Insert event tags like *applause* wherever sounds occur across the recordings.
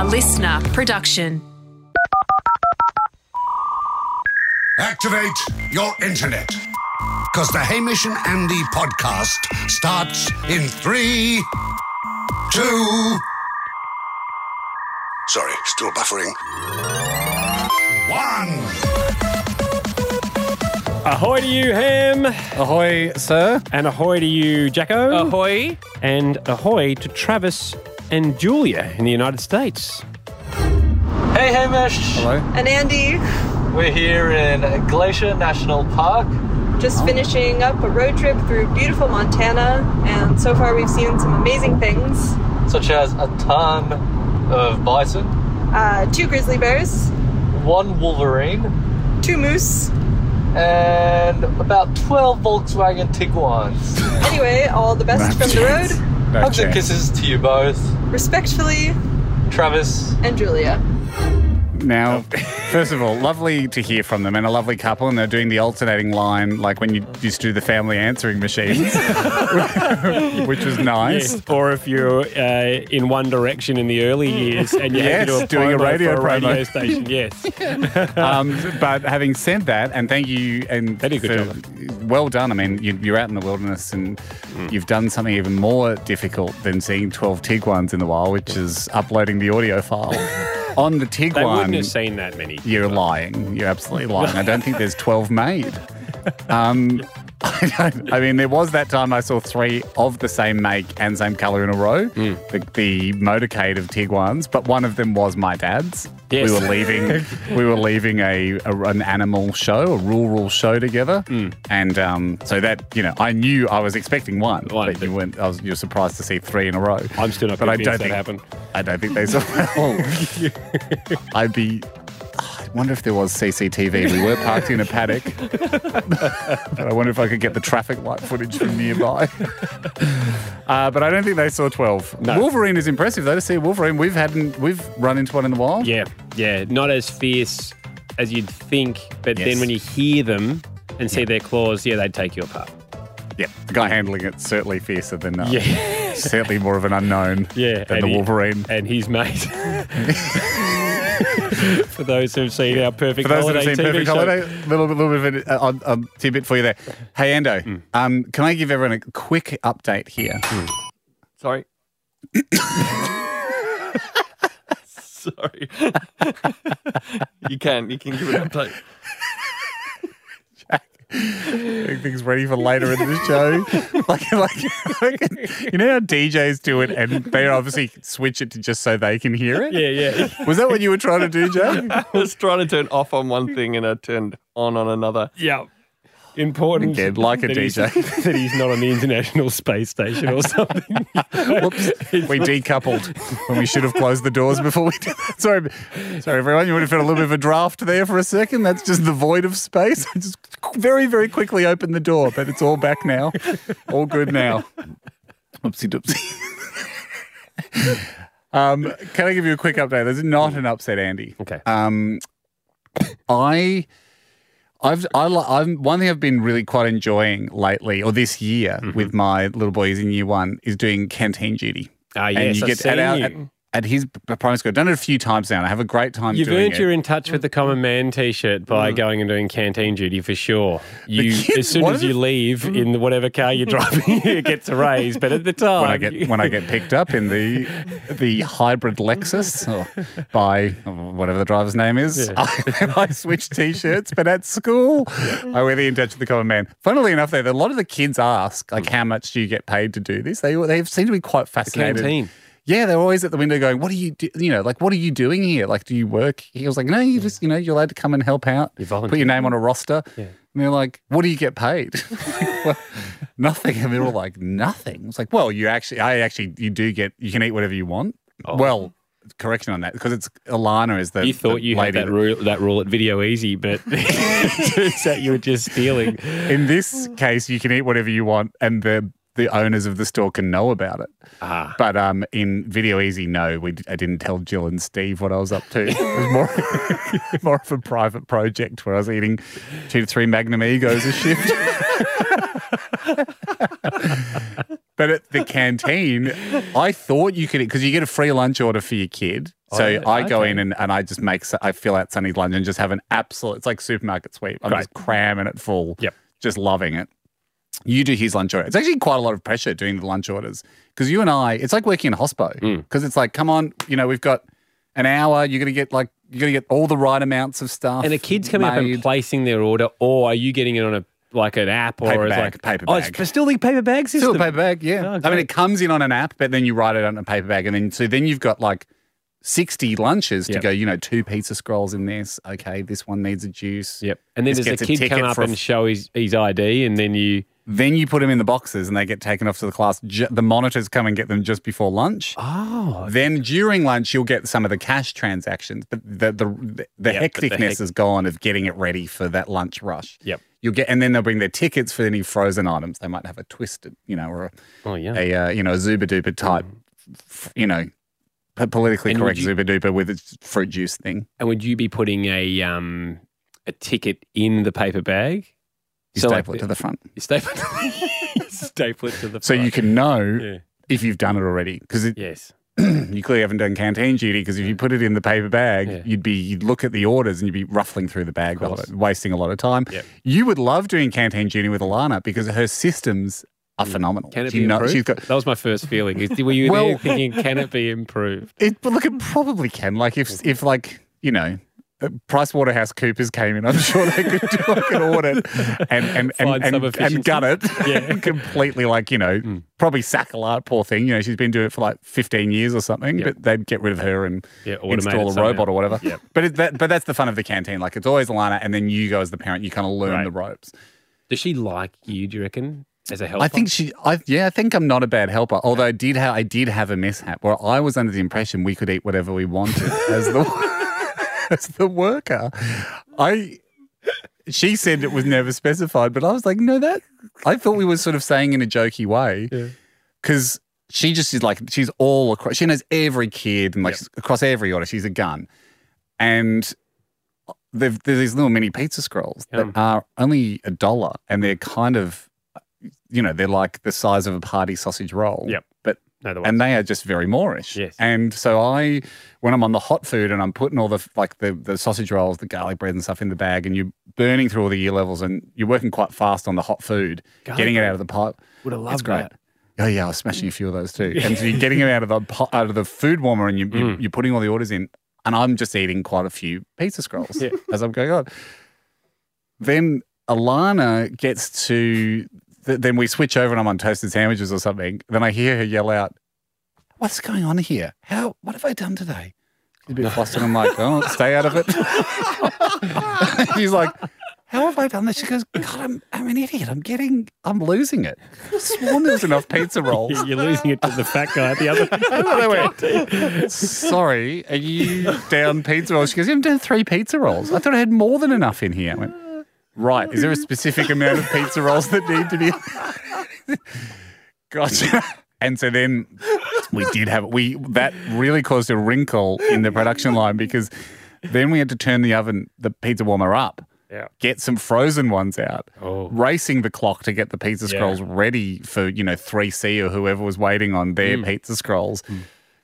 A listener production. Activate your internet. Because the Hamish and Andy podcast starts in three, two. Sorry, still buffering. One. Ahoy to you, Ham. Ahoy, sir. And ahoy to you, Jacko. Ahoy. And ahoy to Travis and Julia in the United States. Hey, Hamish. Hello. And Andy, We're here in Glacier National Park. just finishing up a road trip through beautiful Montana, and so far we've seen some amazing things. such as a ton of bison, Uh, two grizzly bears, one wolverine, two moose. and about 12 Volkswagen Tiguan's. Anyway, all the best from the road. No Hugs and kisses to you both, Respectfully, Travis. and Julia. Now, *laughs* first of all, lovely to hear from them and a lovely couple, and they're doing the alternating line like when you used to do the family answering machines, *laughs* which was nice. Yes. Or if you're uh, in one direction in the early years and you have to do Yes, a, doing a radio for a radio promo. station. Yes. *laughs* Um, but having said that, and thank you, and They did a good for- well done. I mean, you, you're out in the wilderness and Mm. you've done something even more difficult than seeing 12 Tiguans in the wild, which is uploading the audio file on the They wouldn't have Tiguan. seen that many. You're lying. You're absolutely lying. I don't think there's 12 made. Um, *laughs* *laughs* I, mean, there was that time I saw three of the same make and same colour in a row, Hmm. the, the motorcade of Tiguan's, but one of them was my dad's. Yes. We were leaving. we were leaving a, a an animal show, a rural show together, Hmm. and um, so that you know, I knew I was expecting one, One, but you weren't. I was you're surprised to see three in a row. I'm still not but I don't that think happened. I don't think they saw. *laughs* Oh, *laughs* I'd be. Wonder if there was CCTV. We were parked in a paddock, *laughs* but I wonder if I could get the traffic light footage from nearby. *laughs* Uh, but I don't think they saw twelve. No. Wolverine is impressive though. To see a Wolverine, we've had we've run into one in the wild. Yeah. Yeah. Not as fierce as you'd think, but Yes. then when you hear them and see their claws, yeah, they'd take you apart. yeah. The guy handling it's certainly fiercer than uh, Yeah. certainly more of an unknown. *laughs* Yeah, than the he- Wolverine. and his mate. *laughs* For those who've seen our Perfect For those Holiday have seen TV Perfect show. Holiday, little bit, little bit of a uh, um, tidbit for you there. Hey, Ando, Hmm. um, can I give everyone a quick update here? Sorry. *laughs* *laughs* Sorry. you can. You can give an update. Getting things ready for later in the show. *laughs* like, like, like, you know how DJs do it, and they obviously switch it to just so they can hear it. Yeah, yeah. Was that what you were trying to do, Joe? *laughs* I was trying to turn off on one thing and I turned on on another. Yeah. Important. Again, like a that he's- DJ. *laughs* that he's not on the International Space Station or something. *laughs* Whoops, we decoupled when we should have closed the doors before we did that. Sorry, sorry, everyone. You would have had a little bit of a draft there for a second. That's just the void of space. I just very, very quickly opened the door, but it's all back now. All good now. Oopsie doopsie. um, can I give you a quick update? There's not an upset, Andy. Okay. Um, I. I've I, I'm one thing I've been really quite enjoying lately, or this year, with my little boy who's in year one, is doing canteen duty. Ah, and yes, you I've get at, our, you. at, at his primary school. I've done it a few times now, and I have a great time You've doing earned your in touch with the common man T-shirt by mm. going and doing canteen duty for sure. You, kids- as soon as you mm. the- leave in whatever car you're driving, *laughs* it gets a raise. But at the time, when I get when I get picked up in the the hybrid Lexus or by whatever the driver's name is, I, *laughs* I switch t-shirts. But at school, I wear the in touch with the common man. Funnily enough, though, a lot of the kids ask like, "How much do you get paid to do this?" They they seem to be quite fascinated. canteen. Yeah, they're always at the window going, "What are you, do-? you know, like what are you doing here? Like, do you work?" He was like, "No, you just, you know, you're allowed to come and help out. You Put your name on a roster." Yeah. And they're like, "What do you get paid?" *laughs* well, nothing. And they're all like, "Nothing." It's like, "Well, you actually, I actually, you do get, you can eat whatever you want." Oh. Well, correction on that because it's Alana is the Oh. you thought the you had that rule, that rule at Video Easy, but *laughs* turns out you were just stealing. In this case, you can eat whatever you want, and the the owners of the store can know about it. Ah. But um, in Video Easy, no, we I didn't tell Jill and Steve what I was up to. It was more *laughs* more of a private project where I was eating two to three Magnum Egos a shift. *laughs* but at the canteen, I thought you could because you get a free lunch order for your kid. So Oh, I go okay. in and, and I just make, I fill out Sunny's lunch and just have an absolute, it's like supermarket sweep. I'm just cramming it full. Yep. Just loving it. You do his lunch order. It's actually quite a lot of pressure doing the lunch orders because you and I, it's like working in a hospo Mm. because it's like, come on, you know, we've got an hour. You're going to get like, you're to get all the right amounts of stuff. And the kids coming up and made. placing their order, or are you getting it on a like an app or Paper is bag, like paper Oh, it's bag. but still the paper bag system. Still a paper bag, yeah. Oh, I mean, it comes in on an app, but then you write it on a paper bag, and then so then you've got like sixty lunches to go. You know, two pizza scrolls in this. Okay, this one needs a juice. Yep. And then This does the gets a kid come up and show his, his ID, and then you. Then you put them in the boxes, and they get taken off to the class. Ju- the monitors come and get them just before lunch. Oh. Then during lunch, you'll get some of the cash transactions, but the the the, the Yep, but the hecticness hec- is gone of getting it ready for that lunch rush. Yep. You'll get, and then they'll bring their tickets for any frozen items. They might have a twisted, you know, or a, Oh yeah. a uh, you know a Zooper Dooper type, f- you know, politically And correct you- Zooper Dooper with its fruit juice thing. And would you be putting a um a ticket in the paper bag? You So, like, staple it to the front, You staple, *laughs* you staple it to the. Front. So you can know Yeah. if you've done it already. Because Yes. *clears throat* you clearly haven't done canteen duty. Because if you put it in the paper bag, Yeah. you'd be you'd look at the orders and you'd be ruffling through the bag, wasting a lot of time. Yep. You would love doing canteen duty with Alana because her systems are phenomenal. Mm. Can it She be improved? got that was my first feeling. Is- Were you *laughs* Well- there thinking, can it be improved? *laughs* It, but look, it probably can. Like if if like you know. Uh, Price Waterhouse Coopers came in. I'm sure they could do like an audit and and and, Find and, and gut it. Yeah. and *laughs* completely like you know Mm. probably sack a lot. Poor thing. You know she's been doing it for like 15 years or something. Yep. But they'd get rid of her and Yeah, install a robot or whatever. Yep. But it, that, but that's the fun of the canteen. Like it's always Alana, and then you go as the parent. You kind of learn Right. the ropes. Does she like you? Do you reckon as a helper? I think she, I yeah, I think I'm not a bad helper. Although I did have, I did have a mishap where I was under the impression we could eat whatever we wanted as the *laughs* as the worker. I, she said it was never specified, but I was like, no, that I thought we were sort of saying in a jokey way because she just is like she's all across. She knows every kid and like Yep. across every order. She's a gun, and. There's there's these little mini pizza scrolls Yum. that are only a dollar, and they're kind of you know, they're like the size of a party sausage roll. Yep. No, the and they are just very moreish. Yes. And so I, when I'm on the hot food and I'm putting all the like the the sausage rolls, the garlic bread and stuff in the bag, and you're burning through all the year levels, and you're working quite fast on the hot food, Garlic getting it out of the pot. Would have loved great. that. Oh yeah, I was smashing a few of those too. And so you're getting it out of the pot, out of the food warmer, and you, you Mm. you're putting all the orders in, and I'm just eating quite a few pizza scrolls Yeah. as I'm going on. Then Alana gets to, th- then we switch over, and I'm on toasted sandwiches or something. Then I hear her yell out, "What's going on here? How? What have I done today?" She's a bit flustered. I'm like, "Oh, stay out of it." *laughs* She's like. How have I done this? She goes, God, I'm, I'm an idiot. I'm getting, I'm losing it. I sworn there was enough pizza rolls. *laughs* You're losing it to the fat guy at the other. *laughs* Sorry, are you down pizza rolls? She goes, I'm down three pizza rolls. I thought I had more than enough in here. I went, right. Is there a specific amount of pizza rolls that need to be? *laughs* gotcha. And so then we did have we that really caused a wrinkle in the production line because then we had to turn the oven, the pizza warmer up. Yeah. Get some frozen ones out, Oh. racing the clock to get the pizza Yeah. scrolls ready for you know 3C or whoever was waiting on their Mm. pizza scrolls.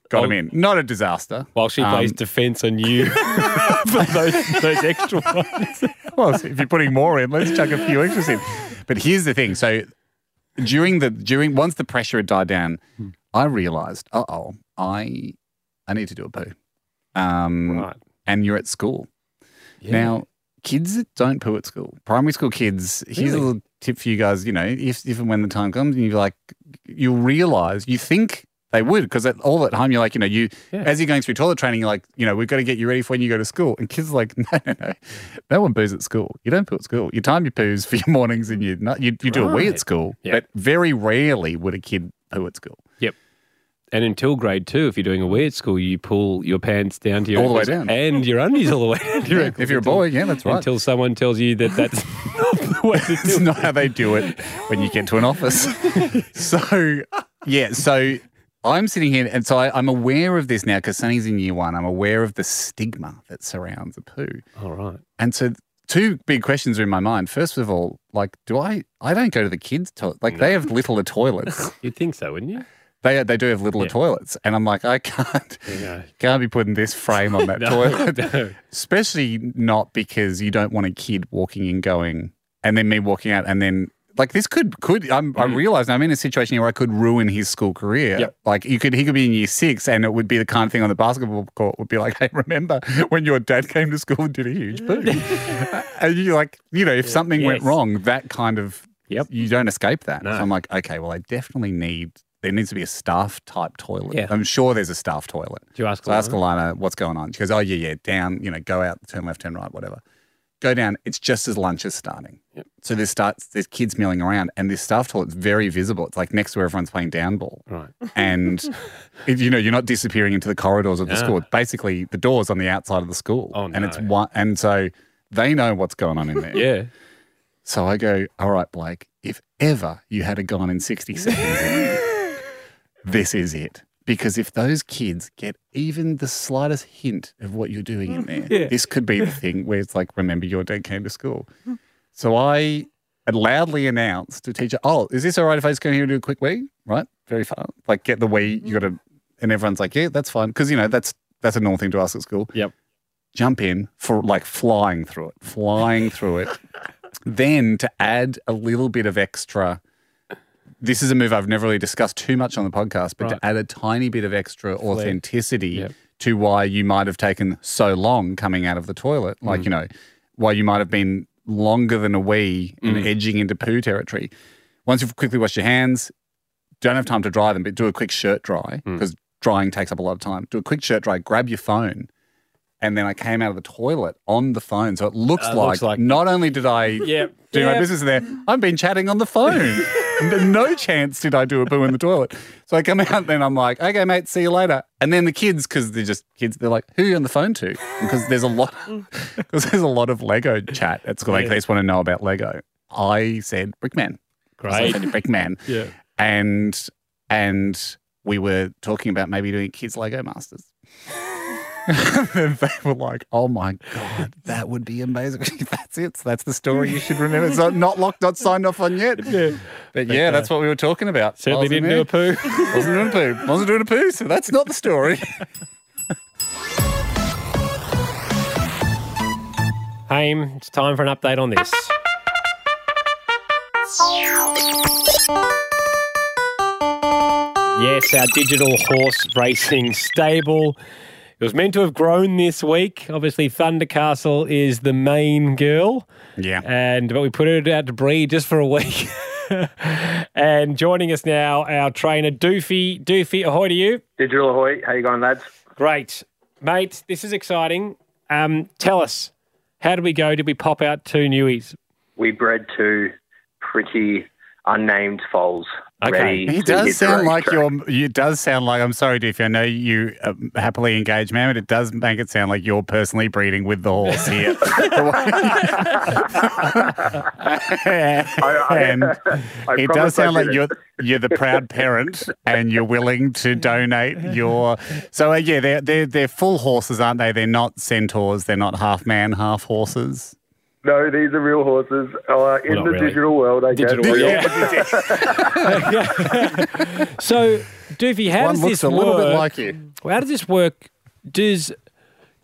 Got Oh. in. Not a disaster. While she plays Um, defense on you *laughs* *laughs* for those, those extra *laughs* ones. well, if you're putting more in, let's chuck a few extras in. But here's the thing. So during the during once the pressure had died down, Hmm. I realized, uh oh, I I need to do a poo. Um, Right. And you're at school now. Kids that don't poo at school, primary school kids. Here's a little tip for you guys. You know, if if and when the time comes, and you're like, you'll realize you think they would because all at home you're like, you know, you Yeah. as you're going through toilet training, you're like, you know, we've got to get you ready for when you go to school. And kids are like, *laughs* no, no, no, no one poos at school. You don't poo at school. You time your poos for your *laughs* mornings and you not you, you do a wee at school, Yeah. but very rarely would a kid poo at school. Yep. And until grade two, if you're doing a wee at school, you pull your pants down to your All the way down. and your undies all the way *laughs* down If you're a boy, yeah, that's right. Until someone tells you that that's not the way to It's do it. not how they do it when you get to an office. so, yeah, so I'm sitting here, and so I, I'm aware of this now because Sunny's in year one. I'm aware of the stigma that surrounds a poo. All right. And so, two big questions are in my mind. First of all, like, do I? I don't go to the kids' toilet. Like, they have littler *laughs* toilets. You'd think so, wouldn't you? They they do have littler Yeah. toilets, and I'm like, I can't can't be putting this frame on that *laughs* No, toilet, no. especially not because you don't want a kid walking in going, and then me walking out, and then like this could could I'm, I realize I'm in a situation here where I could ruin his school career. Mm. Yep. Like you could he could be in year six, and it would be the kind of thing on the basketball court would be like, hey, remember when your dad came to school and did a huge poo? *laughs* *laughs* and you like you know if something went wrong, that kind of Yep. you don't escape that. No. So I'm like, okay, well, I definitely need. There needs to be a staff type toilet. Yeah. I'm sure there's a staff toilet. Do you ask So I ask Alana? Alana what's going on. She goes, oh yeah, yeah, down. You know, go out, turn left, turn right, whatever. Go down. It's just as lunch is starting. Yep. So there's starts there's kids milling around, and this staff toilet's very visible. It's like next to where everyone's playing down ball, Right. and *laughs* you know you're not disappearing into the corridors of the No. school. Basically, the door's on the outside of the school, Oh, and it's one. And so they know what's going on in there. *laughs* Yeah. So I go, all right, Blake, if ever you had a gone in 60 seconds, *laughs* this is it. Because if those kids get even the slightest hint of what you're doing in there, *laughs* Yeah. this could be the thing where it's like, remember your dad came to school. Hmm. So I loudly announced to teacher, oh, is this all right if I just go here and do a quick wee? Right? Very far. Like get the wee, you mm-hmm. got to, and everyone's like, yeah, that's fine. Because, you know, that's, that's a normal thing to ask at school Yep. jump in for like flying through it, flying through it. *laughs* Then to add a little bit of extra, this is a move I've never really discussed too much on the podcast, but Right. to add a tiny bit of extra authenticity Yep. to why you might have taken so long coming out of the toilet, like, Mm. you know, why you might have been longer than a wee and Mm. edging into poo territory. Once you've quickly washed your hands, don't have time to dry them, but do a quick shirt dry Mm. because drying takes up a lot of time. Do a quick shirt dry, grab your phone. And then I came out of the toilet on the phone. So it looks, Uh, like, looks like- not only did I *laughs* Yep. do my Yep. business there, I've been chatting on the phone. *laughs* *laughs* And no chance did I do a poo in the toilet. So I come out and then I'm like, okay, mate, see you later. And then the kids, because they're just kids, they're like, who are you on the phone to? Because there's a lot, because mm. *laughs* there's a lot of Lego chat at school. Like, they just want to know about Lego. I said, Brickman. I Great. said, Brickman. *laughs* Yeah. And and we were talking about maybe doing kids Lego Masters. And they were like, "Oh my god, that would be amazing!" *laughs* that's it. That's the story you should remember. It's *laughs* not, locked, not signed off on yet. Yeah. But yeah, uh, that's what we were talking about. Certainly didn't do a there? poo. Wasn't doing a poo. Wasn't doing a poo. So that's not the story. *laughs* Haim, it's time for an update on this. Yes, our digital horse racing stable. It was meant to have grown this week. Obviously, Thunder Castle is the main girl, yeah. and but we put it out to breed just for a week. *laughs* and joining us now, our trainer Doofy. Doofy, ahoy to you! Digital Ahoy, how you going, lads? Great, mate. This is exciting. Um, tell us, how did we go? Did we pop out two newies? We bred two pretty unnamed foals. Okay. Ready He does sound like racetrack. you're. It does sound like. I'm sorry, Diffie. I know you uh, happily engaged, man, but it does make it sound like you're personally breeding with the horse here. *laughs* *laughs* and *laughs* I it does sound I like you're you're the proud parent, and you're willing to donate your. So uh, yeah, they're they're they're full horses, aren't they? They're not centaurs. They're not half man, half horses. No, these are real horses uh, in not the really. digital world, I Digital guess. world, Real. *laughs* *laughs* So, Doofy, how One does looks this a little work? bit like you. How does this work? Does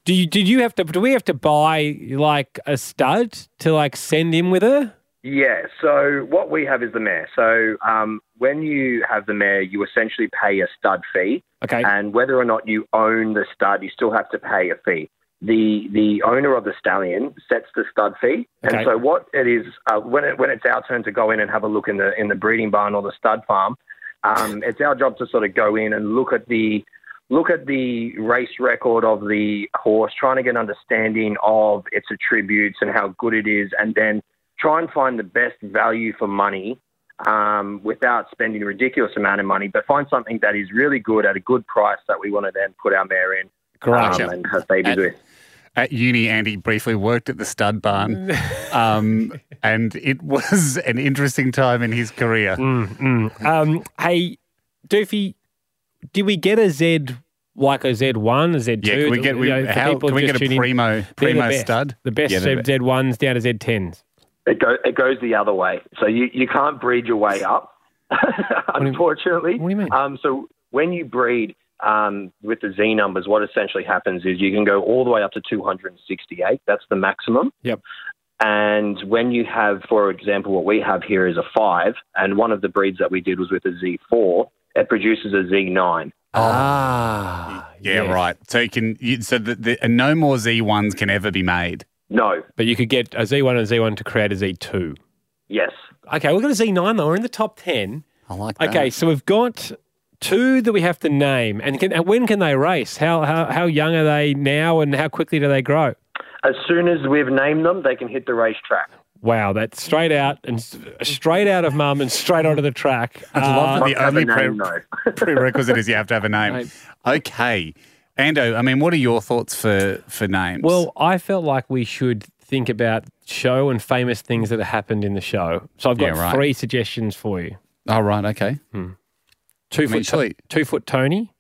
do you did you have to do we have to buy like a stud to like send in with her? Yeah, so what we have is the mare. So um, when you have the mare, you essentially pay a stud fee. Okay. and whether or not you own the stud, you still have to pay a fee. The the owner of the stallion sets the stud fee, Okay. and so what it is uh, when it when it's our turn to go in and have a look in the in the breeding barn or the stud farm, um, *laughs* it's our job to sort of go in and look at the look at the race record of the horse, trying to get an understanding of its attributes and how good it is, and then try and find the best value for money um, without spending a ridiculous amount of money, but find something that is really good at a good price that we want to then put our mare in Correct. um, and have babies At- with. At uni, Andy briefly worked at the stud barn, *laughs* um, and it was an interesting time in his career. Um, hey, Doofy, did we get a Z like a Z one, a Z two? Yeah, can we get we, how, can we get a primo primo stud? The best Yeah, Z ones down to Z tens. It, go, it goes the other way. So you, you can't breed your way up. *laughs* unfortunately. what do you mean? Um, so when you breed um, with the Z numbers, what essentially happens is you can go all the way up to 268. That's the maximum. Yep. And when you have, for example, what we have here is a five, and one of the breeds that we did was with a Z4, it produces a Z9. Ah, Yeah, yes. right. So you can you, so the, the, and no more Z ones can ever be made. No, But you could get a Z1 and a Z1 to create a Z2. yes. Okay, we've got a Z9 though. We're in the top 10. I like that. Okay, so we've got two that we have to name. And, can, and when can they race? How, how, how young are they now and how quickly do they grow? As soon as we've named them, they can hit the racetrack. Wow, that's straight out and straight out of mum and straight onto the track. I love that Must the only name, pre- though. *laughs* prerequisite is you have to have a name. Right. Okay. Ando, I mean, what are your thoughts for for names? Well, I felt like we should think about show and famous things that have happened in the show. So I've got Yeah, right. three suggestions for you. oh right, okay. Hmm. Two I mean, foot, surely- two foot Tony.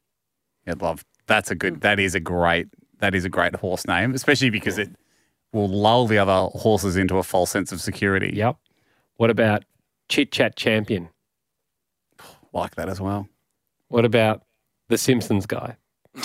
Yeah, love. That's a good. That is a great. That is a great horse name, especially because it will lull the other horses into a false sense of security. Yep. What about Chit Chat Champion? like that as well. What about the Simpsons guy? *laughs*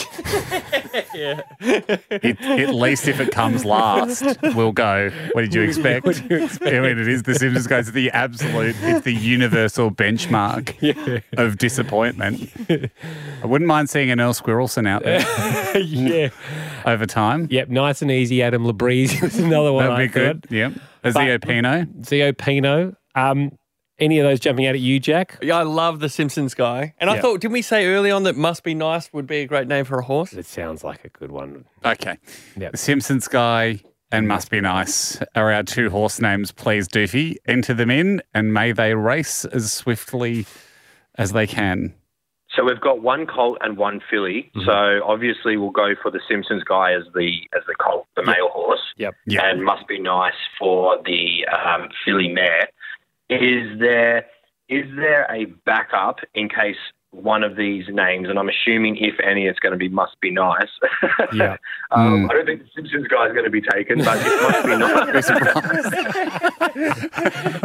It, at least if it comes last, we'll go. What did you expect? What you expect? I mean, it is the Simpsons guys. It's the absolute. It's the universal benchmark of disappointment. I wouldn't mind seeing an Earl Squirrelson out there *laughs* yeah. over time. Yep. Nice and easy. Adam Labrise was another one. That'd be I good. thought. Yep. A Zio Pino. Zio Pino. Um, any of those jumping out at you, Jack? Yeah, I love the Simpsons guy. And Yeah. I thought, didn't we say early on that Must Be Nice would be a great name for a horse? It sounds like a good one. Okay. Yep. The Simpsons guy and Must Be Nice are our two horse names. Please, Doofy, enter them in and may they race as swiftly as they can. So we've got one colt and one filly. Mm-hmm. So obviously we'll go for the Simpsons guy as the as the colt, the male horse. Yep. Yeah. and must be nice for the um, filly mare. Is there is there a backup in case one of these names, and I'm assuming if any, it's going to be must be nice. Yeah. *laughs* um, Mm. I don't think the Simpsons guy is going to be taken, but it must be nice.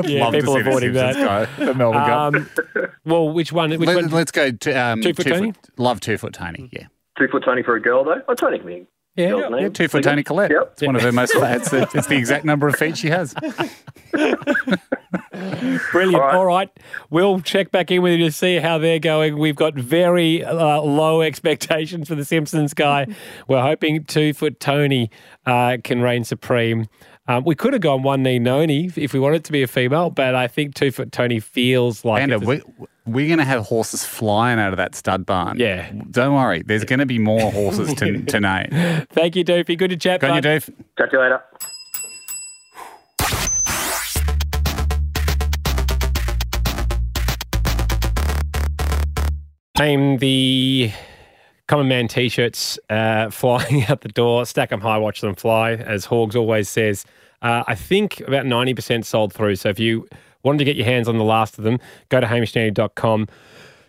*laughs* *laughs* Yeah, Love people see avoiding Simpsons that. guy, the Melbourne Cup. Um, well, which one? Which Let, one? us go to um, Two Foot Tony? love two foot Tony. Yeah, Two foot Tony for a girl though. Oh, Tony can be a Yeah. yeah two foot Tony Collette. Yep. It's one of her most. It's it's the exact number of feet she has. *laughs* Brilliant. All right. All right. We'll check back in with you to see how they're going. We've got very uh, low expectations for the Simpsons guy. We're hoping two foot Tony uh, can reign supreme. Um, we could have gone one knee Noni if we wanted to be a female, but I think two foot Tony feels like And it's a- we, we're going to have horses flying out of that stud barn. Yeah. Don't worry. There's going to be more horses to, *laughs* to name. Thank you, Doofy. Good to chat. Go on, you bud. Doof. Chat to you later. Name the common man t-shirts uh, *laughs* flying out the door. Stack them high, watch them fly, as Hogs always says. Uh, I think about 90% sold through. So if you wanted to get your hands on the last of them, go to hamishandandy.com.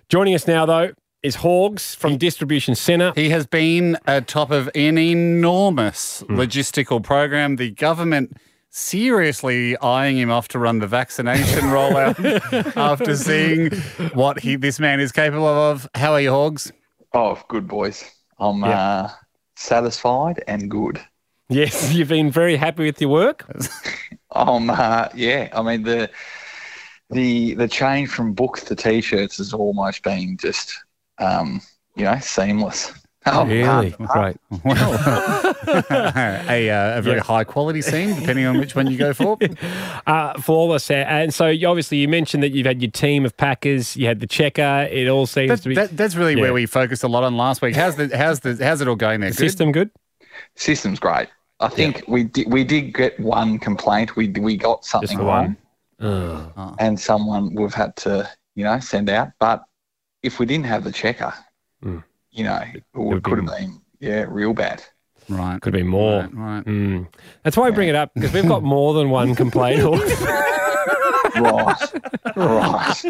Joining us now, though, is Hogs from Distribution Centre. He has been atop of an enormous logistical program. The government seriously eyeing him off to run the vaccination rollout *laughs* after seeing what he this man is capable of. How are you, Hogs? Oh, good boys. I'm Yeah. uh, satisfied and good. Yes, *laughs* you've been very happy with your work. *laughs* Um, uh, yeah. I mean the the the change from books to t-shirts has almost been just um, you know seamless. Um, Really? Right. Well, a, uh, a very high quality scene, depending on which one you go for. *laughs* Uh, flawless. uh, And so you, obviously you mentioned that you've had your team of Packers, you had the checker. It all seems That, to be that, that's really Yeah. where we focused a lot on last week. How's the how's the how's it all going there? the Good? system good. System's great. I think we did we did get one complaint. We we got something the wrong, one? and someone we've had to you know send out. But if we didn't have the checker, Mm. you know, it, would could have been yeah real bad. Right. Could be more. Right. right. Mm. That's why I bring it up because we've got *laughs* more than one complaint. *laughs* right, right.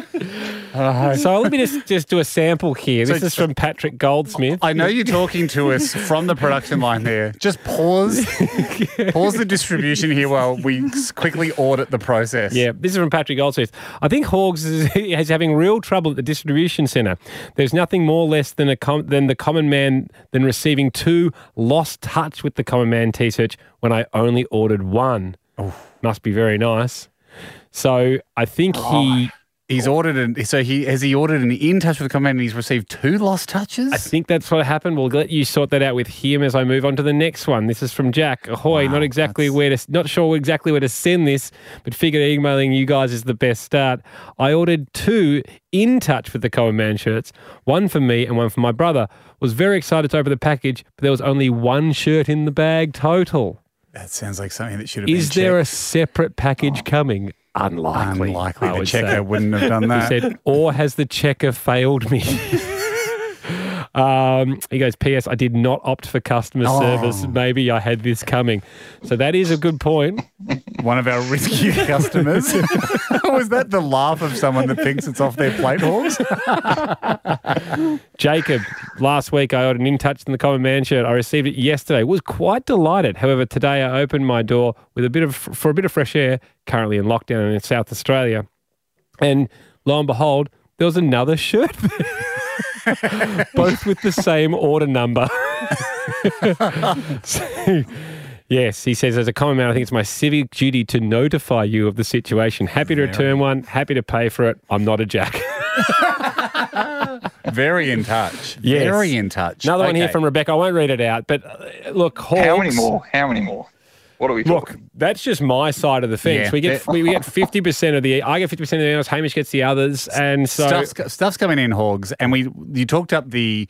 Uh, so let me just, just do a sample here. This So- is from Patrick Goldsmith. I know you're talking to us from the production line there. Just pause, *laughs* pause the distribution here while we quickly audit the process. Yeah, this is from Patrick Goldsmith. I think Hogs is, *laughs* is having real trouble at the distribution centre. There's nothing more less than a com- than the common man than receiving two lost touch with the common man t-shirt when I only ordered one. Must be very nice. So I think he. He's ordered an, so he has he ordered an in touch with the command and he's received two lost touches. I think that's what happened. We'll let you sort that out with him as I move on to the next one. This is from Jack. Ahoy! not exactly where to, not sure exactly where to send this, but figured emailing you guys is the best start. I ordered two in touch with the Cohen Man shirts, one for me and one for my brother. Was very excited to open the package, but there was only one shirt in the bag total. That sounds like something that should have Is been Is there a separate package oh. coming? Unlikely. unlikely? I The would checker say. wouldn't have done *laughs* He that. said, or has the checker failed me? *laughs* um, he goes, P.S. I did not opt for customer Oh. service. Maybe I had this coming. So that is a good point. *laughs* One of our risky *laughs* customers. *laughs* Was that the laugh of someone that thinks it's off their plate horse? Jacob, last week I ordered an In Touch in the Common Man shirt. I received it yesterday. Was quite delighted. However, today I opened my door with a bit of for a bit of fresh air. Currently in lockdown in South Australia, and lo and behold, there was another shirt there, *laughs* both with the same order number. *laughs* So, yes, he says, as a common man, I think it's my civic duty to notify you of the situation. Happy to return one. Happy to pay for it. I'm not a jack. *laughs* Very in touch. Yes. Very in touch. Another one here from Rebecca. I won't read it out, but uh, look, How many more? How many more? What are we Look, that's just my side of the fence. Yeah. we get we, we get *laughs* fifty percent of the. I get fifty percent of the emails. Hamish gets the others, and so stuff's, stuff's coming in hogs, and we you talked up the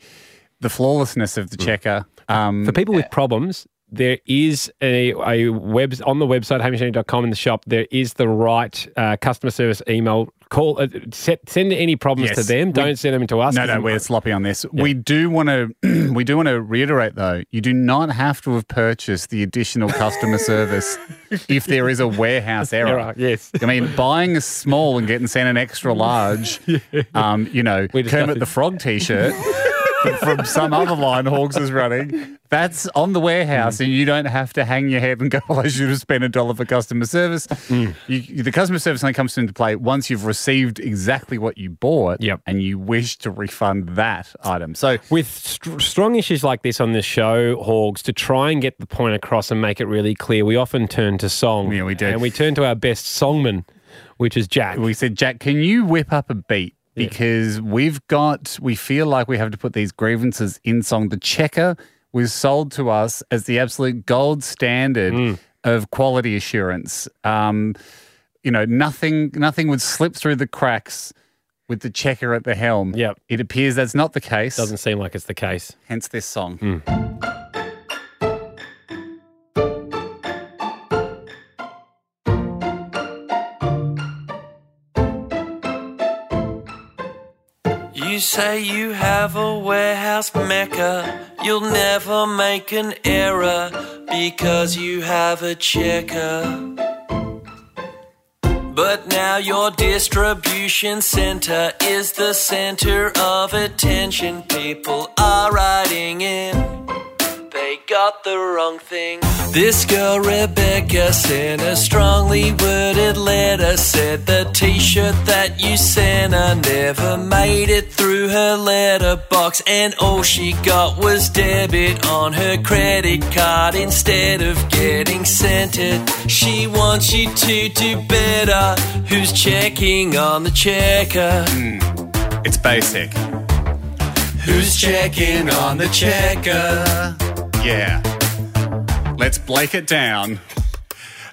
the flawlessness of the checker. Um, for people with problems, there is a, a web on the website hamishandy.com in the shop. There is the right uh, customer service email. Call uh, set, send any problems Yes. to them. We- Don't send them to us. no, no, we're sloppy on this. We do want *clears throat* to we do want to reiterate though. You do not have to have purchased the additional customer *laughs* service if there is a warehouse *laughs* error. Error, yes. I mean, buying a small and getting sent an extra large, *laughs* um, you know, Kermit the Frog T-shirt *laughs* from some other line Hogs is running. That's on the warehouse, and you don't have to hang your head and go, "Well, I should have spent a dollar for customer service." Mm. You, the customer service only comes into play once you've received exactly what you bought, Yep. and you wish to refund that item. So with str- strong issues like this on the show, Hogs, to try and get the point across and make it really clear, we often turn to song. Yeah, we do. And we turn to our best songman, which is Jack. we said, Jack, can you whip up a beat? Because we've got, we feel like we have to put these grievances in song. The checker was sold to us as the absolute gold standard Mm. of quality assurance. Um, you know, nothing, nothing would slip through the cracks with the checker at the helm. Yep. It appears that's not the case. Doesn't seem like it's the case. Hence this song. You say you have a warehouse mecca. You'll never make an error because you have a checker. But now your distribution center is the center of attention. People are writing in. They got the wrong thing. This girl Rebecca sent a strongly worded letter. Said the t shirt that you sent her never made it through her letterbox. And all she got was debit on her credit card instead of getting sent it. She wants you to do better. Who's checking on the checker? Hmm, it's basic. Who's checking on the checker? Yeah. Let's Blake it down.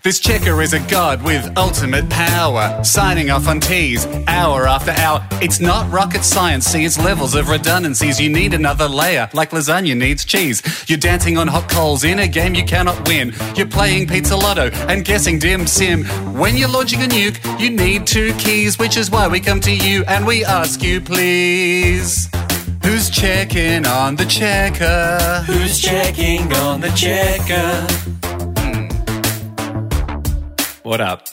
This checker is a god with ultimate power, signing off on T's hour after hour. It's not rocket science, see its levels of redundancies. You need another layer, like lasagna needs cheese. You're dancing on hot coals in a game you cannot win. You're playing Pizza Lotto and guessing Dim Sim. When you're launching a nuke, you need two keys, which is why we come to you and we ask you, please. Who's checking on the checker? Who's checking on the checker? Hmm. What up?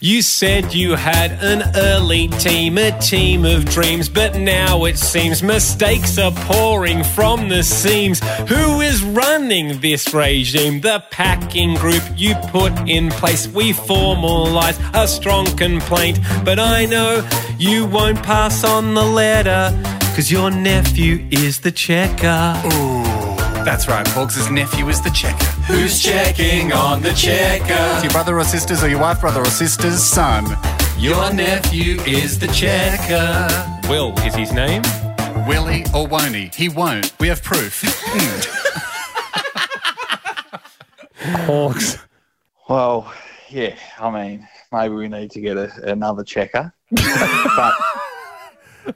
You said you had an elite team, a team of dreams, but now it seems mistakes are pouring from the seams. Who is running this regime? The packing group you put in place. We formalize a strong complaint, but I know you won't pass on the letter, cause your nephew is the checker. Ooh. That's right. Hogs' nephew is the checker. Who's checking on the It's checker? your brother or sister's or your wife, brother or sister's son. Your nephew is the checker. Will is his name. Will he or won't he? He won't. We have proof. Hogs. Well, yeah, I mean, maybe we need to get a, another checker. *laughs* but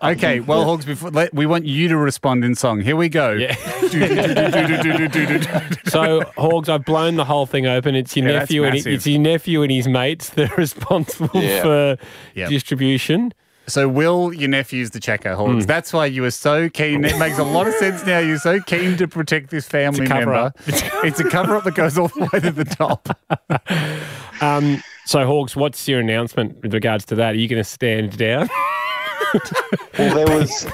Okay, well, Hogs, before, let, we want you to respond in song. Here we go. Yeah. *laughs* *laughs* So, Hogs, I've blown the whole thing open. It's your Yeah, nephew and massive. it's your nephew and his mates that are *laughs* responsible Yeah. for Yep. distribution. So, Will, your nephew's the checker, Hmm. Hogs. That's why you were so keen. It makes a lot of sense now. You're so keen to protect this family cover member. up. it's a cover up that goes all the way to the top. Um, so, Hogs, what's your announcement with regards to that? Are you going to stand down? Well, there was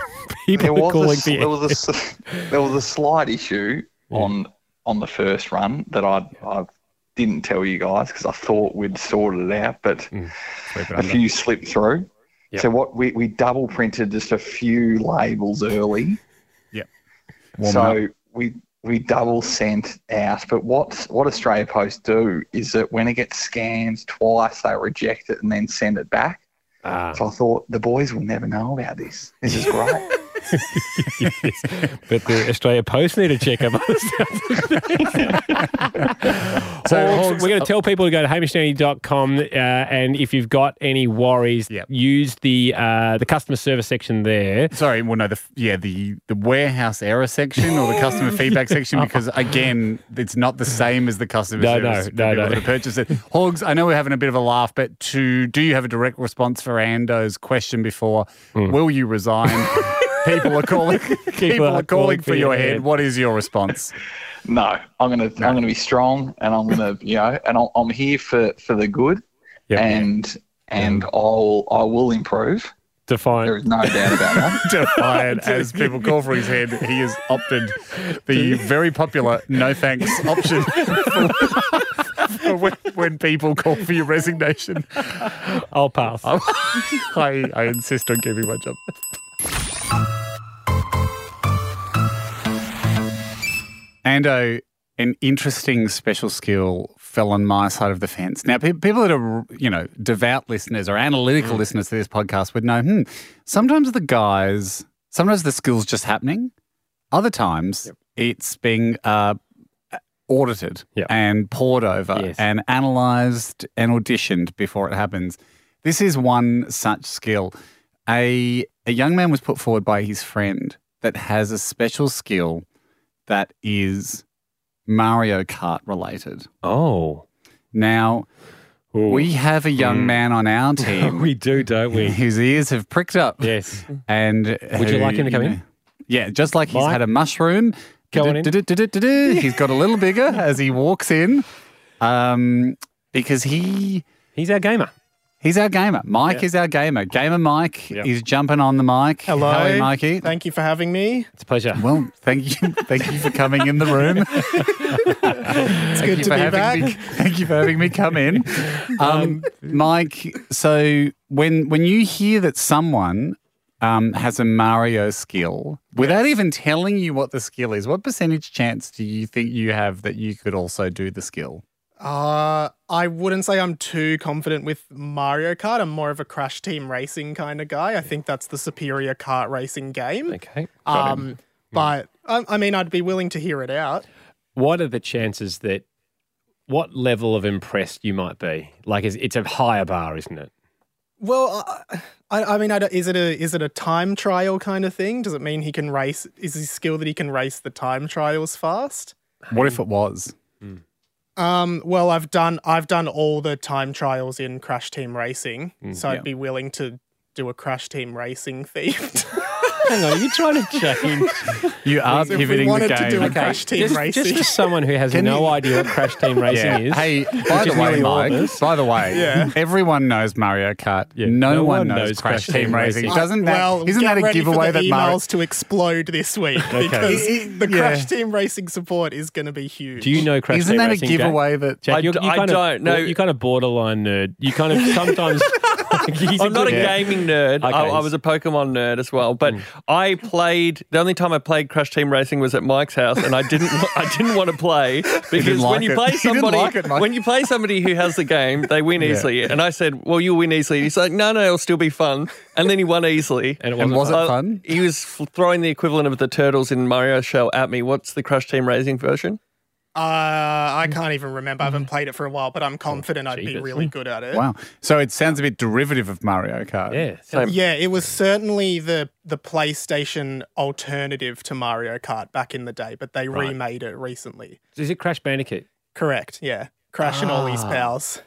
People there was calling a, there was a *laughs* there was a slight issue on on the first run that I I didn't tell you guys because I thought we'd sorted it out, but it a few slipped through. Yep. So what we, we double printed just a few labels early. Warm so we we double sent out. But what what Australia Post do is that when it gets scanned twice, they reject it and then send it back. Ah, So I thought the boys will never know about this. This is great. *laughs* *laughs* but the Australia Post need to check up. *laughs* So, Hogs, we're going to tell people to go to hamishandandy.com uh, and if you've got any worries, Yep. use the uh, the customer service section there. Sorry, well, no, the yeah, the the warehouse error section or the customer *laughs* feedback section because again, it's not the same as the customer No, service no, no, no. that have purchased it. Hogs, I know we're having a bit of a laugh, but to do you have a direct response for Ando's question before? Hmm. Will you resign? People are calling. *laughs* people are calling for your head. head. What is your response? No, I'm gonna I'm gonna be strong, and I'm gonna you know, and I'll, I'm here for for the good, Yep. and and I'll I will improve. There Define. is no doubt about that. *laughs* Defiant as people call for his head, he has opted the very popular no thanks *laughs* option for, for when, when people call for your resignation. I'll pass. I, I insist on keeping my job. Ando, an interesting special skill fell on my side of the fence. Now, pe- people that are, you know, devout listeners or analytical listeners to this podcast would know, hmm, sometimes the guys, sometimes the skill's just happening. Other times it's being uh, audited Yep. and poured over Yes. and analyzed and auditioned before it happens. This is one such skill. A, a young man was put forward by his friend that has a special skill that is Mario Kart related. Oh. Now, Ooh. we have a young man on our *laughs* team we do, don't we? whose ears have pricked up. yes. And Would you like him to come in? Yeah, just like he's had a mushroom. In. He's got a little bigger as he walks in, um, because he He's our gamer. He's our gamer. Mike is our gamer. Gamer Mike Yep. is jumping on the mic. Hello. How are you, Mikey? Thank you for having me. It's a pleasure. Well, thank you, thank you for coming in the room. *laughs* It's Thank good to for be back. Me, thank you for having me come in, *laughs* um, Mike. So when when you hear that someone um, has a Mario skill without even telling you what the skill is, what percentage chance do you think you have that you could also do the skill? Uh, I wouldn't say I'm too confident with Mario Kart. I'm more of a Crash Team Racing kind of guy. I think that's the superior kart racing game. Okay. Um, but I, I mean, I'd be willing to hear it out. What are the chances that what level of impressed you might be? Like, it's, it's a higher bar, isn't it? Well, I, I mean, I is it a is it a time trial kind of thing? Does it mean he can race? Is his skill that he can race the time trials fast? What if it was? Um, well, I've done I've done all the time trials in Crash Team Racing, so yeah. I'd be willing to do a Crash Team Racing themed. *laughs* Hang on, are you trying to change? *laughs* You are If we pivoting the wanted to game. do a Crash Team just, Racing. just for someone who has Can no you- idea what Crash Team *laughs* Racing Yeah. is. Hey, by the is way, nearly all of Mike. us. By the way, Yeah. everyone knows Mario Kart. no, no one one knows, knows Crash, Crash Team Team Racing. Racing. Doesn't that? well, isn't get that a ready giveaway for the that emails Mario? to explode this week because the Yeah. Crash Team Racing support is going to be huge. Do you know Crash Team? Racing? Isn't Team that a Racing? Jack? giveaway that? Jack, I you're, d- you I kind don't of, know. You kind of borderline nerd. You kind of sometimes. *laughs* He's I'm not a good- gaming nerd. I, I was a Pokemon nerd as well. But hmm. I played. The only time I played Crash Team Racing was at Mike's house, and I didn't. I didn't want to play because like when you it. play somebody, like it, when you play somebody who has the game, they win Yeah. easily. And I said, "Well, you'll win easily." He's like, "No, no, it'll still be fun." And then he won easily. And it wasn't was it Uh, fun? He was throwing the equivalent of the turtles in Mario Shell at me. What's the Crash Team Racing version? Uh, I can't even remember. I haven't played it for a while, but I'm confident I'd be really good at it. Wow. So it sounds a bit derivative of Mario Kart. Yeah. Same. Yeah, it was certainly the the PlayStation alternative to Mario Kart back in the day, but they Right. remade it recently. Is it Crash Bandicoot? Correct. Yeah, Crash and all his Ah. pals.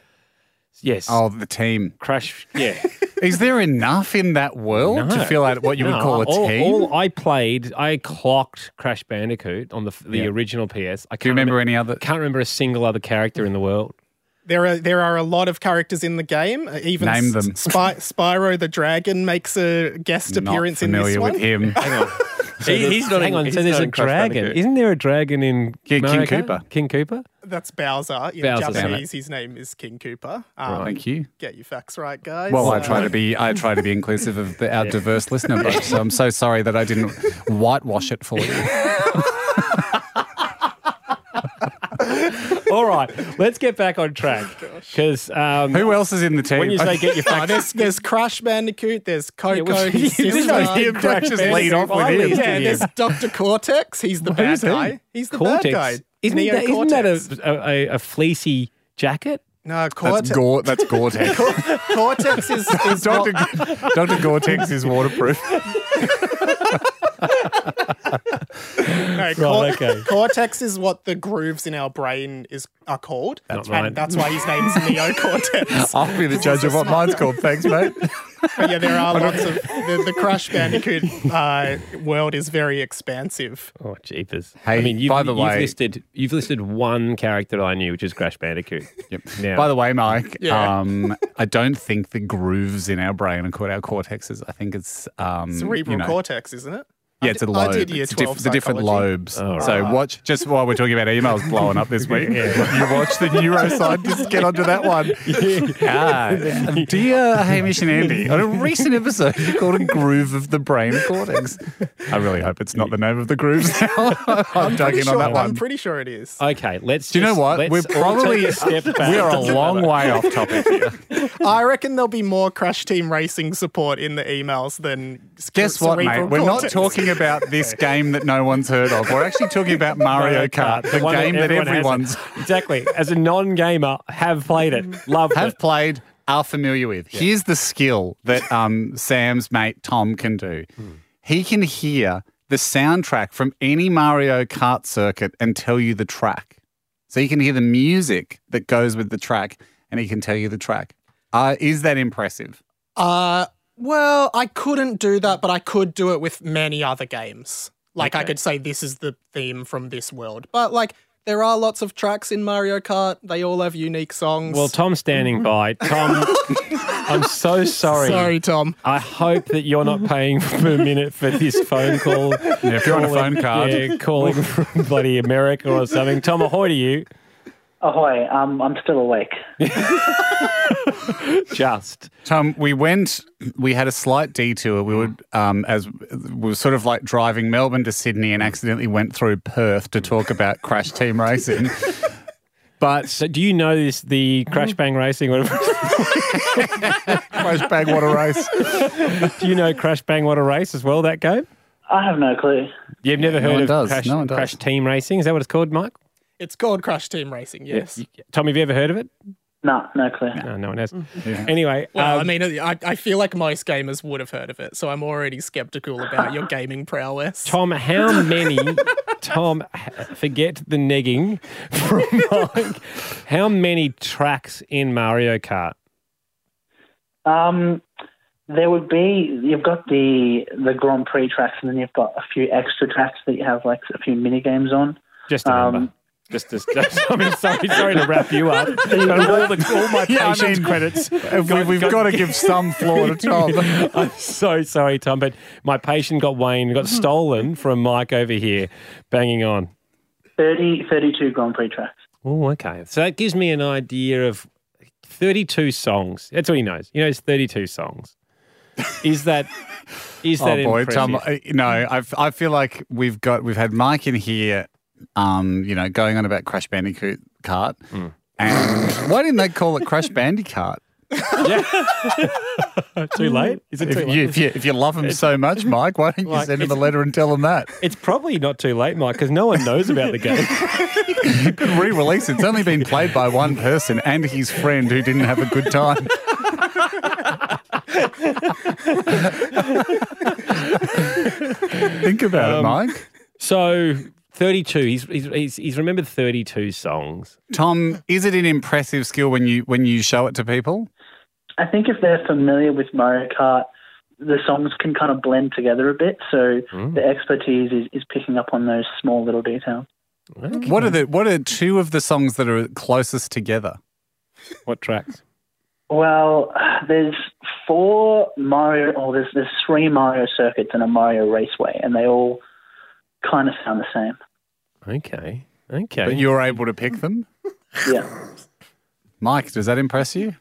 Yes. Oh, the team. Crash. Yeah. *laughs* Is there enough in that world to No. fill out what you would call a all, team? All I played, I clocked Crash Bandicoot on the the Yeah. original PS. I can't Do you remember any other? Can't remember a single other character in the world. There are there are a lot of characters in the game. Uh, Even Name them. Spy- Spyro the Dragon makes a guest Not appearance in this familiar one. with him. *laughs* Hang on. So He- there's- he's not hang on. so there's a dragon. Isn't there a dragon in Yeah, King Koopa? King Koopa. That's Bowser. In Bowser's in Japanese, his name is King Koopa. Um, Thank you. Get your facts right, guys. Well, I Uh, try to be I try to be *laughs* inclusive of the, our diverse listener base. So I'm so sorry that I didn't whitewash it for you. *laughs* All right, let's get back on track because um, Who else is in the team? when you say get your Oh, facts, *laughs* there's, there's Crash Bandicoot, there's Coco, well, his sister. Crash just lead off with him. Yeah, there's Dr. Cortex. He's the bad Who's he? guy. He's the Cortex. bad guy. Isn't Neo that, isn't that Cortex. a, a, a fleecy jacket? No, That's, Cortex. Gore, that's Gore-Tex. *laughs* Cortex is, is Dr. what- Dr. Gore-Tex is waterproof. No, Cor- okay. *laughs* Cortex is what the grooves in our brain is are called. That's and right. that's why his name's Neocortex. *laughs* I'll be the judge of what mine's called. Thanks, mate. *laughs* But yeah, there are lots of the, the Crash Bandicoot uh, world is very expansive. Oh, jeepers! Hey, I mean, you've, by the you've way- listed you've listed one character that I knew, which is Crash Bandicoot. Yep. Now, By the way, Mike, Yeah. um, I don't think the grooves in our brain are called our cortexes. I think it's um, Cerebral you know, cortex, isn't it? Yeah, it's a I lobe. did year it's diff- 12 the different lobes. Oh, So right. watch just while we're talking about emails blowing up this week. *laughs* You watch the neuroscientists get onto that one. ah, dear Hamish and Andy, on a recent episode, you called a groove of the brain cortex. I really hope it's not the name of the grooves now. *laughs* I'm dug Pretty in on sure, that I'm pretty sure it is. okay, let's. Do you know what? We're probably a step back. *laughs* we are a long way off topic here. I reckon there'll be more Crash Team Racing support in the emails than Guess what, Cerebral mate? We're not talking about this game that no one's heard of. We're actually talking about Mario Kart, the one game that everyone has. everyone's exactly as a non-gamer have played it, love have it. played, are familiar with. Here's the skill that um, Sam's mate Tom can do. He can hear the soundtrack from any Mario Kart circuit and tell you the track. So he can hear the music that goes with the track and he can tell you the track. Uh, is that impressive? Uh, well, I couldn't do that, mm. but I could do it with many other games. Like I could say this is the theme from this world, but like there are lots of tracks in Mario Kart. They all have unique songs. Well, Tom's standing mm. by. Tom, *laughs* I'm so sorry. sorry, Tom. I hope that you're not paying per minute for this phone call. Yeah, if you're on a Calling- phone card. yeah, calling *laughs* from bloody America or something. Tom, ahoy to you. Ahoy, um, I'm still awake. *laughs* Just. Tom, we went. We had a slight detour. We would, um, as we were sort of like driving Melbourne to Sydney, and accidentally went through Perth to talk *laughs* about Crash Team Racing. But So, do you know this? The Crash Bang Racing. Whatever. *laughs* Crash Bang, what a race! do you know Crash Bang What a Race as well? That game. I have no clue. You've never heard one of does. Crash, No. Crash Team Racing? Is that what it's called, Mike? It's called Crash Team Racing. Yes. You- Tom, have you ever heard of it? No, no clue. No, no one has. Yeah. Anyway, Well, I um, mean, I, I feel like most gamers would have heard of it, so I'm already skeptical about your *laughs* gaming prowess. Tom, how many? *laughs* Tom, forget the negging from *laughs* Mike. How many tracks in Mario Kart? Um, There would be you've got the the Grand Prix tracks, and then you've got a few extra tracks that you have like a few mini games on. Just a number. Um, Just, just, I mean, sorry, sorry to wrap you up. *laughs* But all, the, all my Yeah, I patience mean, credits. we- we've got to give some floor to Tom. *laughs* I'm so sorry, Tom, but my patient got Wayne got stolen from Mike over here, banging on. 30, 32 Grand Prix tracks. Oh, okay. So that gives me an idea of 32 songs. That's what he knows. He knows 32 songs. Is that is *laughs* that oh boy, impressive? Tom. No, I I feel like we've got we've had Mike in here, um, you know, going on about Crash Bandicoot kart, Hmm. and why didn't they call it Crash Bandicoot? yeah. *laughs* too late? Is it if, too late? You, if, you, if you love him so much, Mike, why don't you Like, send him a letter and tell him that? It's probably not too late, Mike, because no one knows about the game. *laughs* You could re-release it. It's only been played by one person and his friend who didn't have a good time. *laughs* Think about it, Um, Mike. So 32. He's, he's he's he's remembered 32 songs. Tom, is it an impressive skill when you when you show it to people? I think if they're familiar with Mario Kart, the songs can kind of blend together a bit. So Hmm. the expertise is, is picking up on those small little details. What are the what are two of the songs that are closest together? What tracks? Well, there's four Mario, or there's there's three Mario circuits and a Mario Raceway, and they all kind of sound the same. Okay. Okay. But you're able to pick them? *laughs* Yeah. Mike, does that impress you?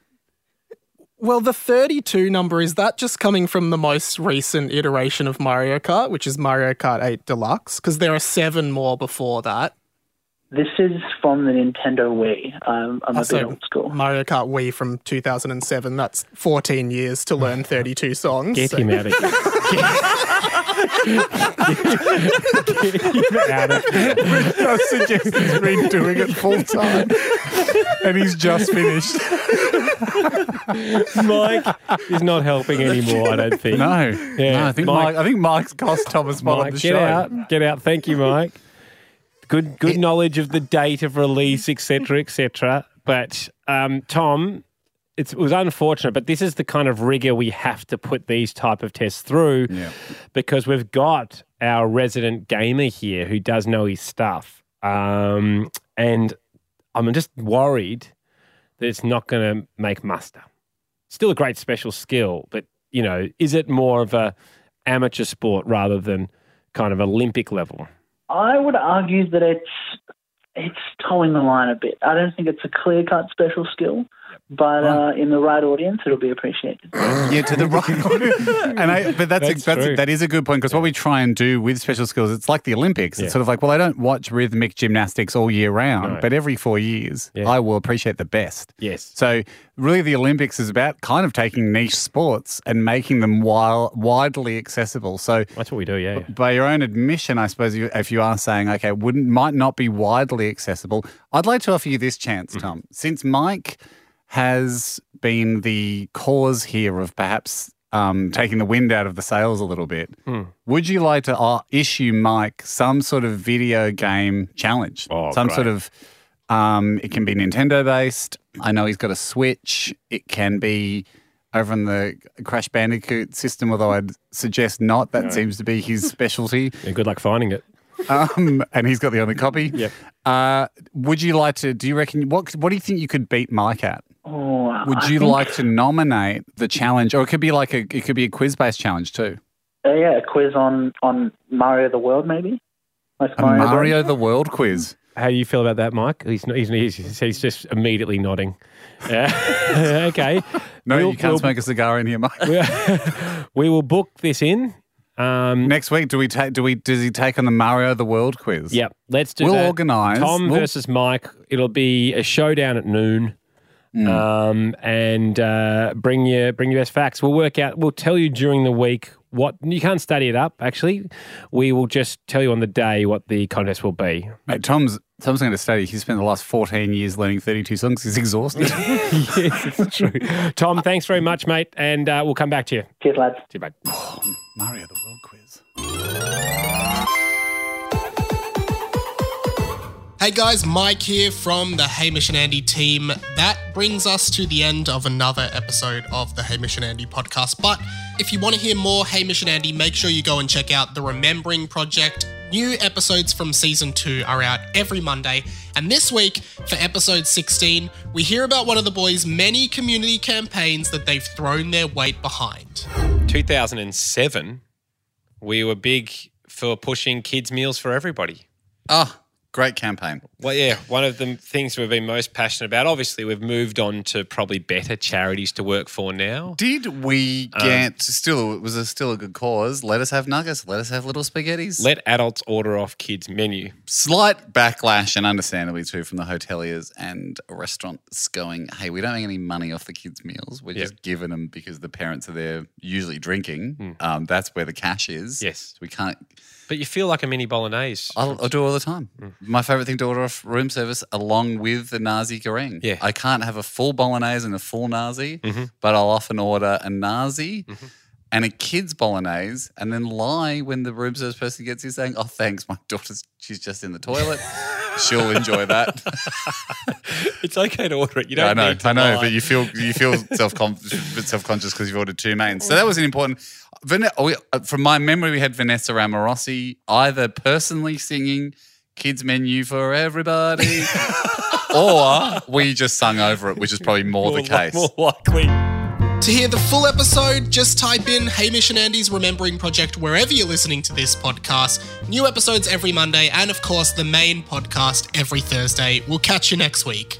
Well, the 32 number, is that just coming from the most recent iteration of Mario Kart, which is Mario Kart 8 Deluxe? Because there are seven more before that. This is from the Nintendo Wii. Um, I'm a Also, bit old school. Mario Kart Wii from 2007. That's 14 years to learn *laughs* 32 songs. Get so- him out of here. Get him out of here. I suggest he's been doing it full time. And he's just finished. Mike is not helping anymore, I don't think. No. Yeah, no I think Mike- Mike, I think Mike's cost Thomas spot on the get show. Get out. Get out. Thank you, Mike. Good good knowledge of the date of release, etc., etc. But um, Tom, it's, it was unfortunate, but this is the kind of rigor we have to put these type of tests through Yeah. because we've got our resident gamer here who does know his stuff. Um, and I'm just worried that it's not going to make muster. Still a great special skill, but you know, is it more of a amateur sport rather than kind of Olympic level? I would argue that it's it's towing the line a bit. I don't think it's a clear cut special skill, but uh, in the right audience, it'll be appreciated. *gasps* Yeah, to the right. *laughs* audience. and I, but that's, That's a, that's a, that is a good point because what we try and do with special skills, it's like the Olympics. Yeah. It's sort of like, well, I don't watch rhythmic gymnastics all year round, No. but every four years, Yeah. I will appreciate the best. Yes. So really, the Olympics is about kind of taking niche sports and making them wi- widely accessible. So That's what we do, yeah. by your own admission, I suppose, you, if you are saying, okay, wouldn't might not be widely accessible, I'd like to offer you this chance, Mm-hmm. Tom. Since Mike has been the cause here of perhaps um, taking the wind out of the sails a little bit, Hmm. would you like to uh, issue Mike some sort of video game challenge? Oh, some great. sort of um, it can be Nintendo based. I know he's got a Switch. It can be over on the Crash Bandicoot system, although I'd suggest not. That No. seems to be his *laughs* specialty. Yeah, good luck finding it. Um, and he's got the only copy. *laughs* Yep. Uh, would you like to? Do you reckon? What What do you think you could beat Mike at? Oh, Would I you think- like to nominate the challenge, or it could be like a it could be a quiz based challenge too? Uh, yeah, a quiz on on Mario the World, maybe. Like A Mario, Mario the World quiz. How do you feel about that, Mike? He's not, he's, he's, he's just immediately nodding. *laughs* Yeah. *laughs* okay. No, We'll- you can't we'll- smoke a cigar in here, Mike. *laughs* we will book this in. Um, Next week, do we take? Do we? Does he take on the Mario the World quiz? Yep, let's do We'll that. organise. Tom We'll- versus Mike. It'll be a showdown at noon. Hmm. Um, and uh, bring your bring your best facts. We'll work out. We'll tell you during the week what you can't study it up. Actually, we will just tell you on the day what the contest will be. Mate, Tom's Tom's going to study. He spent the last fourteen years learning thirty-two songs. He's exhausted. *laughs* yes, it's true. Tom, thanks very much, mate, and uh, we'll come back to you. Cheers, lads. See you, mate. Mario the World quiz. Hey guys, Mike here from the Hamish and Andy team. That brings us to the end of another episode of the Hamish and Andy podcast. But if you want to hear more Hamish and Andy, make sure you go and check out the Remembering Project. New episodes from season two are out every Monday. And this week, for episode 16, we hear about one of the boys' many community campaigns that they've thrown their weight behind. 2007, we were big for pushing kids' meals for everybody. Ah, great campaign. Well, yeah, one of the things we've been most passionate about. Obviously, we've moved on to probably better charities to work for now. Did we Um, still? It was a, still a good cause. Let us have nuggets. Let us have little spaghettis. Let adults order off kids' menu. Slight backlash, and understandably too, from the hoteliers and restaurants going, "Hey, we don't make any money off the kids' meals. We're just giving them because the parents are there, usually drinking. Um, that's where the cash is. Yes, we can't." But you feel like a mini bolognese. I'll, I'll do it all the time. Mm. My favorite thing to order off room service, along with the nasi goreng. Yeah. I can't have a full bolognese and a full nasi, Mhm. but I'll often order a nasi Mm-hmm. and a kid's bolognese, and then lie when the room service person gets here saying, "Oh, thanks, my daughter's she's just in the toilet. *laughs* She'll enjoy that." *laughs* it's okay to order it. You don't I know, need to I know, lie. but you feel you feel self *laughs* self conscious because you've ordered two mains. So that was an important. Van- oh, we- uh, from my memory, we had Vanessa Amorosi either personally singing "Kids Menu for Everybody," *laughs* or we just sung over it, which is probably more, the More li- case. more likely. To hear the full episode, just type in Hamish and Andy's Remembering Project wherever you're listening to this podcast. New episodes every Monday, and of course, the main podcast every Thursday. We'll catch you next week.